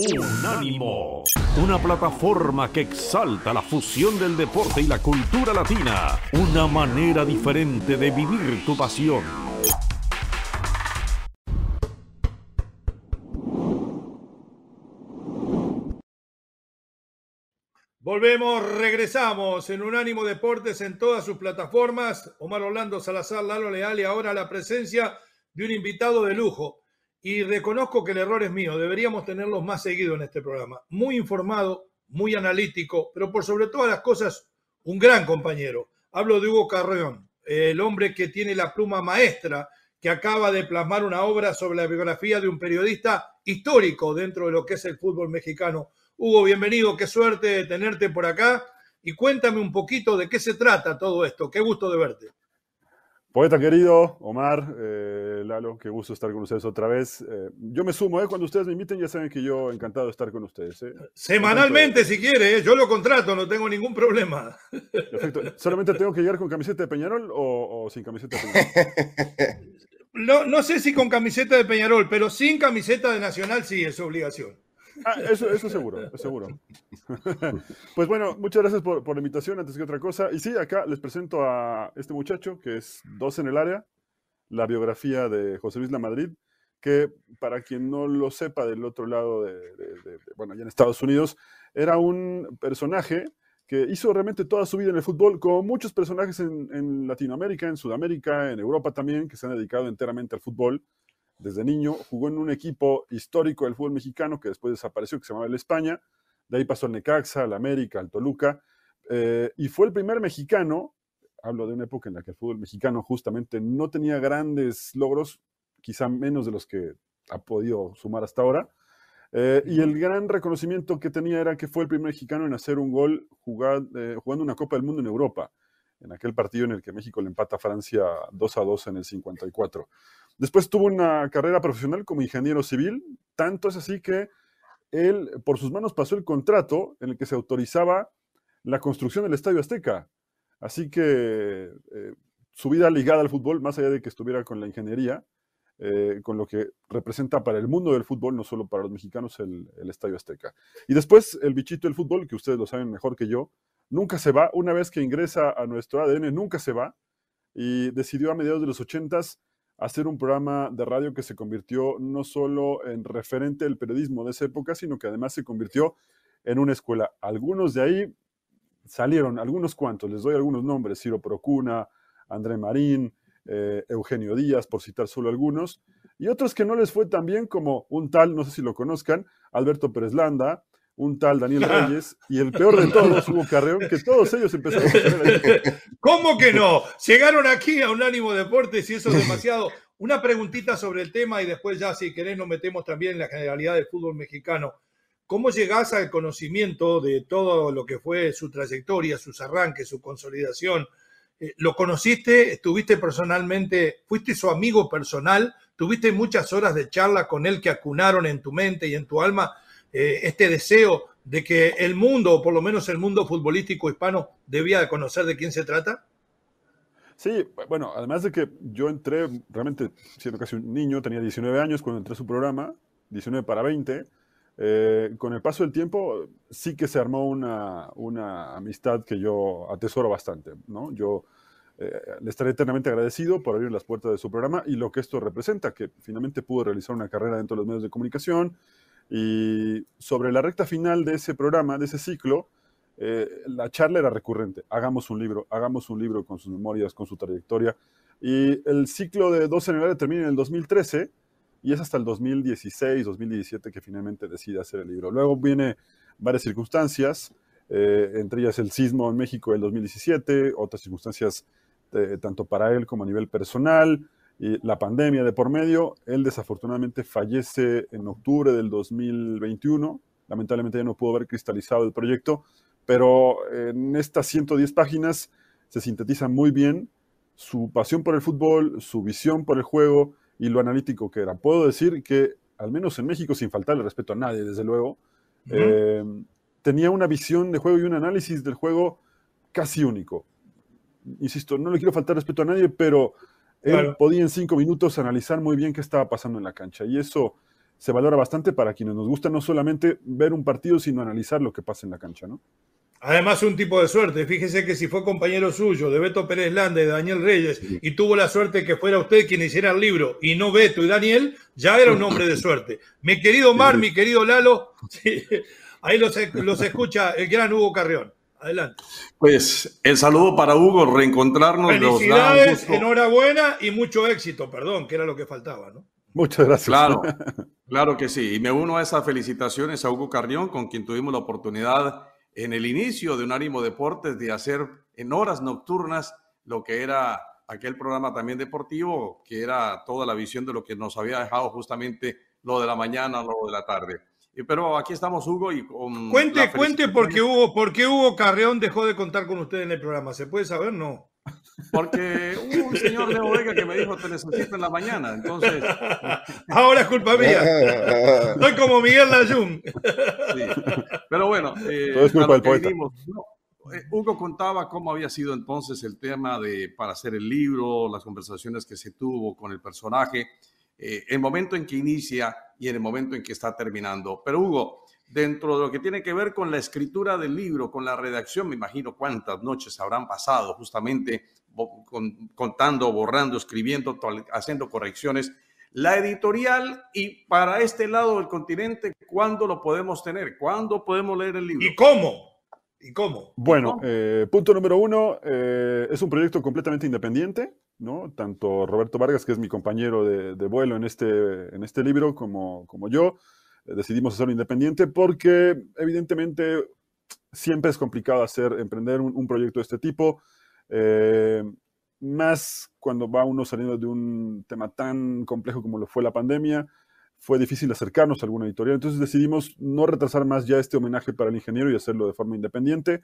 Unánimo, una plataforma que exalta la fusión del deporte y la cultura latina, una manera diferente de vivir tu pasión. Volvemos, regresamos en Unánimo Deportes en todas sus plataformas. Omar Orlando Salazar, Lalo Leal y ahora la presencia de un invitado de lujo. Y reconozco que el error es mío, deberíamos tenerlos más seguido en este programa. Muy informado, muy analítico, pero por sobre todas las cosas, un gran compañero. Hablo de Hugo Carreón, el hombre que tiene la pluma maestra, que acaba de plasmar una obra sobre la biografía de un periodista histórico dentro de lo que es el fútbol mexicano Hugo, bienvenido, qué suerte de tenerte por acá y cuéntame un poquito de qué se trata todo esto. Qué gusto de verte. Poeta querido, Omar, eh, Lalo, qué gusto estar con ustedes otra vez. Eh, yo me sumo, eh, cuando ustedes me inviten, ya saben que yo encantado de estar con ustedes. Semanalmente, si quiere, yo lo contrato, no tengo ningún problema. Perfecto. ¿Solamente tengo que llegar con camiseta de Peñarol o, sin camiseta de Peñarol? No, no sé si con camiseta de Peñarol, pero sin camiseta de Nacional sí es obligación. Ah, eso, eso seguro, seguro. pues bueno, muchas gracias por, la invitación, antes que otra cosa. Y sí, acá les presento a este muchacho, que es dos en el área, la biografía de José Luis La Madrid, que para quien no lo sepa del otro lado de, bueno, allá en Estados Unidos, era un personaje que hizo realmente toda su vida en el fútbol, como muchos personajes en Latinoamérica, en Sudamérica, en Europa también, que se han dedicado enteramente al fútbol desde niño, jugó en un equipo histórico del fútbol mexicano que después desapareció, que se llamaba el España, de ahí pasó al Necaxa, al América, al Toluca, eh, y fue el primer mexicano, hablo de una época en la que el fútbol mexicano justamente no tenía grandes logros, quizá menos de los que ha podido sumar hasta ahora, eh, y el gran reconocimiento que tenía era que fue el primer mexicano en hacer un gol eh, jugando una Copa del Mundo en Europa, en aquel partido en el que México le empata a Francia 2 a 2 en el 54. Después tuvo una carrera profesional como ingeniero civil, tanto es así que él por sus manos pasó el contrato en el que se autorizaba la construcción del Estadio Azteca. Así que eh, su vida ligada al fútbol, más allá de que estuviera con la ingeniería, eh, con lo que representa para el mundo del fútbol, no solo para los mexicanos, el, el, Estadio Azteca. Y después el bichito del fútbol, que ustedes lo saben mejor que yo, nunca se va, una vez que ingresa a nuestro ADN, nunca se va, y decidió a mediados de los ochentas hacer un programa de radio que se convirtió no solo en referente del periodismo de esa época, sino que además se convirtió en una escuela. Algunos de ahí salieron, algunos cuantos, les doy algunos nombres, Ciro Procuna, André Marín, eh, Eugenio Díaz, por citar solo algunos, y otros que no les fue tan bien como un tal, no sé si lo conozcan, Alberto Pérez Landa, un tal Daniel Reyes y el peor de todos, Hugo Carreón, que todos ellos empezaron a tener ¿Cómo que no? Llegaron aquí a un ánimo Deportes y eso es demasiado. Una preguntita sobre el tema y después ya si querés nos metemos también en la generalidad del fútbol mexicano. ¿Cómo llegás al conocimiento de todo lo que fue su trayectoria, sus arranques, su consolidación? Eh, ¿Lo conociste? ¿Estuviste personalmente? ¿Fuiste su amigo personal? ¿Tuviste muchas horas de charla con él que acunaron en tu mente y en tu alma eh, este deseo de que el mundo, o por lo menos el mundo futbolístico hispano, debía de conocer de quién se trata? Sí, bueno, además de que yo entré realmente siendo casi un niño, tenía 19 años cuando entré a su programa, 19 para 20. Eh, con el paso del tiempo sí que se armó una, una amistad que yo atesoro bastante, ¿no? Yo eh, le estaré eternamente agradecido por abrir las puertas de su programa y lo que esto representa, que finalmente pudo realizar una carrera dentro de los medios de comunicación, y sobre la recta final de ese programa, de ese ciclo, eh, la charla era recurrente. Hagamos un libro, hagamos un libro con sus memorias, con su trayectoria. Y el ciclo de 12 en el área termina en el 2013 y es hasta el 2016, 2017 que finalmente decide hacer el libro. Luego viene varias circunstancias, eh, entre ellas el sismo en México del 2017, otras circunstancias eh, tanto para él como a nivel personal, y la pandemia de por medio. Él desafortunadamente fallece en octubre del 2021. Lamentablemente ya no pudo haber cristalizado el proyecto, pero en estas 110 páginas se sintetiza muy bien su pasión por el fútbol, su visión por el juego y lo analítico que era. Puedo decir que, al menos en México, sin faltarle respeto a nadie, desde luego, eh, tenía una visión de juego y un análisis del juego casi único. Insisto, no le quiero faltar respeto a nadie, pero él podía en cinco minutos analizar muy bien qué estaba pasando en la cancha y eso se valora bastante para quienes nos gusta no solamente ver un partido, sino analizar lo que pasa en la cancha, ¿no? Además, un tipo de suerte. Fíjese que si fue compañero suyo, de Beto Pérez Landa y de Daniel Reyes, y tuvo la suerte que fuera usted quien hiciera el libro, y no Beto y Daniel, ya era un hombre de suerte. Mi querido Mar, mi querido Lalo, ahí los, los escucha el gran Hugo Carrión. Adelante. Pues el saludo para Hugo, reencontrarnos. Felicidades, enhorabuena y mucho éxito, perdón, que era lo que faltaba, ¿no? Muchas gracias. Claro, claro que sí. Y me uno a esas felicitaciones a Hugo Carrión, con quien tuvimos la oportunidad en el inicio de Unánimo Deportes de hacer en horas nocturnas lo que era aquel programa también deportivo, que era toda la visión de lo que nos había dejado justamente lo de la mañana, lo de la tarde. Pero aquí estamos, Hugo, y con. Cuente, cuente por qué, Hugo, por qué Hugo Carreón dejó de contar con usted en el programa. ¿Se puede saber? No. Porque hubo un señor de bodega que me dijo te necesito en la mañana, entonces... Ahora es culpa mía. Soy como Miguel Layún. Pero bueno, eh, Todo es culpa del poeta. Eh, Hugo contaba cómo había sido entonces el tema de para hacer el libro, las conversaciones que se tuvo con el personaje, eh, el momento en que inicia y en el momento en que está terminando. Pero Hugo, dentro de lo que tiene que ver con la escritura del libro, con la redacción, me imagino cuántas noches habrán pasado justamente contando, borrando, escribiendo, haciendo correcciones. La editorial y para este lado del continente, ¿cuándo lo podemos tener? ¿Cuándo podemos leer el libro? ¿Y cómo? ¿Y cómo? Bueno, eh, punto número uno, eh, es un proyecto completamente independiente, ¿no? Tanto Roberto Vargas, que es mi compañero de, vuelo en este, en este libro, como, como yo, decidimos hacerlo independiente porque evidentemente siempre es complicado hacer, emprender un, proyecto de este tipo, eh, más cuando va uno saliendo de un tema tan complejo como lo fue la pandemia, fue difícil acercarnos a alguna editorial, entonces decidimos no retrasar más ya este homenaje para el ingeniero y hacerlo de forma independiente.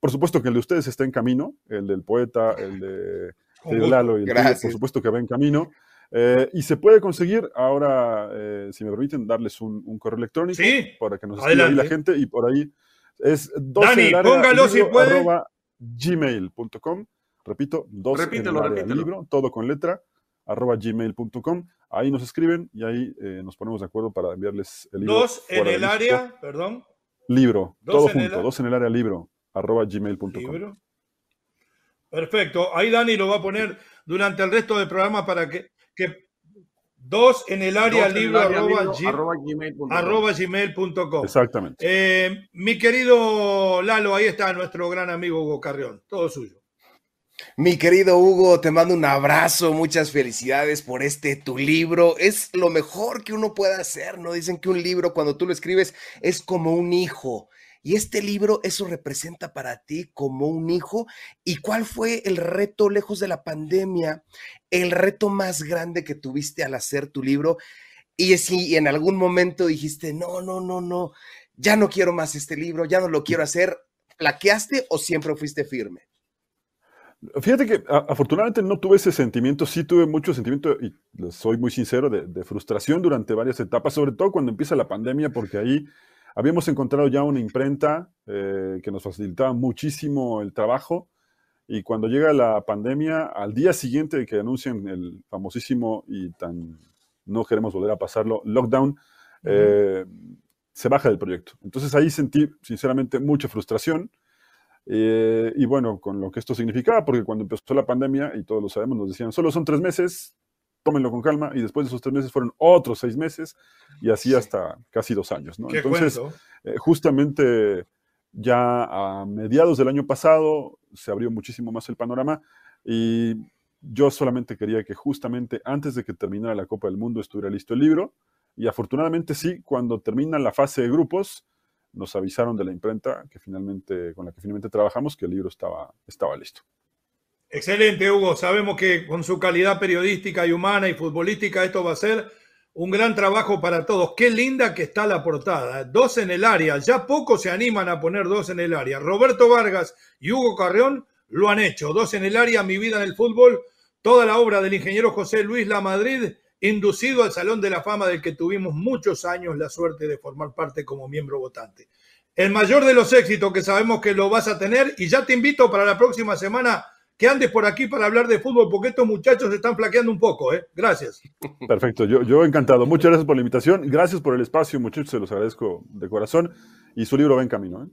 Por supuesto que el de ustedes está en camino, el del poeta, el de, Lalo y el de, por supuesto que va en camino. Eh, y se puede conseguir ahora, eh, si me permiten, darles un, correo electrónico para que nos escriba ahí la gente y por ahí es 12 Dani, póngalo si puede. gmail.com. Repito, 12 repítelo, libro, todo con letra, arroba gmail.com. Ahí nos escriben y ahí eh, nos ponemos de acuerdo para enviarles el libro. Dos en el área, perdón. Libro, todo junto, dos en el área libro, arroba gmail.com. Perfecto. Ahí Dani lo va a poner durante el resto del programa para que que dos en el área libro, arroba, gmail.com. Exactamente. Eh, mi querido Lalo, ahí está nuestro gran amigo Hugo Carrión, todo suyo. Mi querido Hugo, te mando un abrazo, muchas felicidades por este tu libro. Es lo mejor que uno puede hacer, ¿no? Dicen que un libro cuando tú lo escribes es como un hijo. Y este libro, eso representa para ti como un hijo. ¿Y cuál fue el reto lejos de la pandemia? El reto más grande que tuviste al hacer tu libro. Y si en algún momento dijiste, no, no, no, no, ya no quiero más este libro, ya no lo quiero hacer, ¿plaqueaste o siempre fuiste firme? Fíjate que afortunadamente no tuve ese sentimiento, sí tuve mucho sentimiento, y soy muy sincero, de, de, frustración durante varias etapas, sobre todo cuando empieza la pandemia, porque ahí Habíamos encontrado ya una imprenta eh, que nos facilitaba muchísimo el trabajo y cuando llega la pandemia, al día siguiente de que anuncian el famosísimo y tan no queremos volver a pasarlo, lockdown, eh, se baja del proyecto. Entonces ahí sentí sinceramente mucha frustración. Eh, y bueno, con lo que esto significaba, porque cuando empezó la pandemia, y todos lo sabemos, nos decían, solo son tres meses, tómenlo con calma, y después de esos tres meses fueron otros seis meses, y así hasta casi dos años, ¿no? Entonces, eh, justamente ya a mediados del año pasado se abrió muchísimo más el panorama, y yo solamente quería que justamente antes de que terminara la Copa del Mundo estuviera listo el libro, y afortunadamente sí, cuando termina la fase de grupos, nos avisaron de la imprenta que finalmente, con la que finalmente trabajamos que el libro estaba, estaba listo. Excelente, Hugo. Sabemos que con su calidad periodística y humana y futbolística esto va a ser un gran trabajo para todos. Qué linda que está la portada. Dos en el área. Ya pocos se animan a poner dos en el área. Roberto Vargas y Hugo Carreón lo han hecho. Dos en el área, mi vida en el fútbol. Toda la obra del ingeniero José Luis La Madrid, inducido al Salón de la Fama del que tuvimos muchos años la suerte de formar parte como miembro votante. El mayor de los éxitos que sabemos que lo vas a tener y ya te invito para la próxima semana que andes por aquí para hablar de fútbol, porque estos muchachos están flaqueando un poco, ¿eh? Gracias. Perfecto, yo, yo encantado. Muchas gracias por la invitación. Gracias por el espacio, muchachos, se los agradezco de corazón. Y su libro va en camino. ¿eh?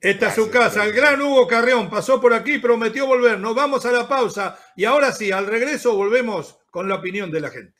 Esta es su casa. El gran Hugo Carreón pasó por aquí, prometió volver. Nos vamos a la pausa y ahora sí, al regreso volvemos con la opinión de la gente.